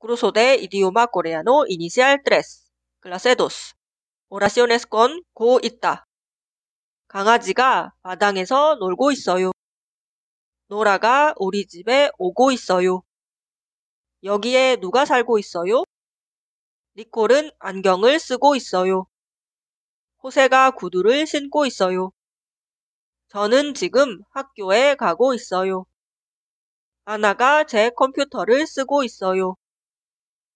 Curso de idioma coreano inicial 3. Clase 2. Oraciones con 고 있다. 강아지가 마당에서 놀고 있어요. 노라가 우리 집에 오고 있어요. 여기에 누가 살고 있어요? 니콜은 안경을 쓰고 있어요. 호세가 구두를 신고 있어요. 저는 지금 학교에 가고 있어요. 아나가 제 컴퓨터를 쓰고 있어요.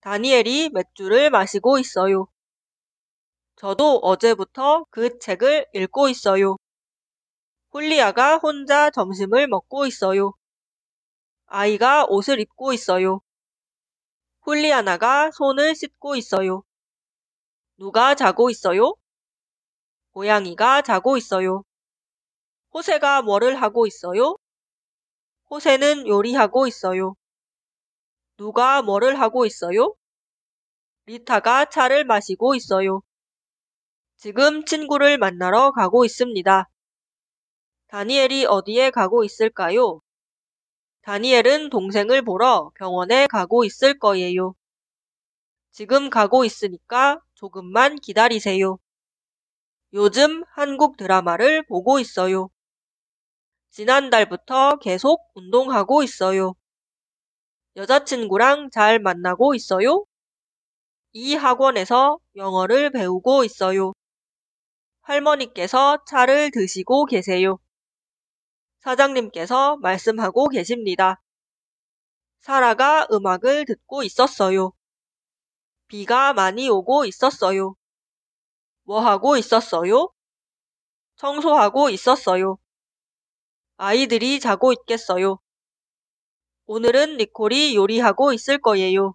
다니엘이 맥주를 마시고 있어요. 저도 어제부터 그 책을 읽고 있어요. 훌리아가 혼자 점심을 먹고 있어요. 아이가 옷을 입고 있어요. 훌리아나가 손을 씻고 있어요. 누가 자고 있어요? 고양이가 자고 있어요. 호세가 뭐를 하고 있어요? 호세는 요리하고 있어요. 누가 뭐를 하고 있어요? 리타가 차를 마시고 있어요. 지금 친구를 만나러 가고 있습니다. 다니엘이 어디에 가고 있을까요? 다니엘은 동생을 보러 병원에 가고 있을 거예요. 지금 가고 있으니까 조금만 기다리세요. 요즘 한국 드라마를 보고 있어요. 지난달부터 계속 운동하고 있어요. 여자친구랑 잘 만나고 있어요? 이 학원에서 영어를 배우고 있어요. 할머니께서 차를 드시고 계세요. 사장님께서 말씀하고 계십니다. 사라가 음악을 듣고 있었어요. 비가 많이 오고 있었어요. 뭐 하고 있었어요? 청소하고 있었어요. 아이들이 자고 있겠어요. 오늘은 니콜이 요리하고 있을 거예요.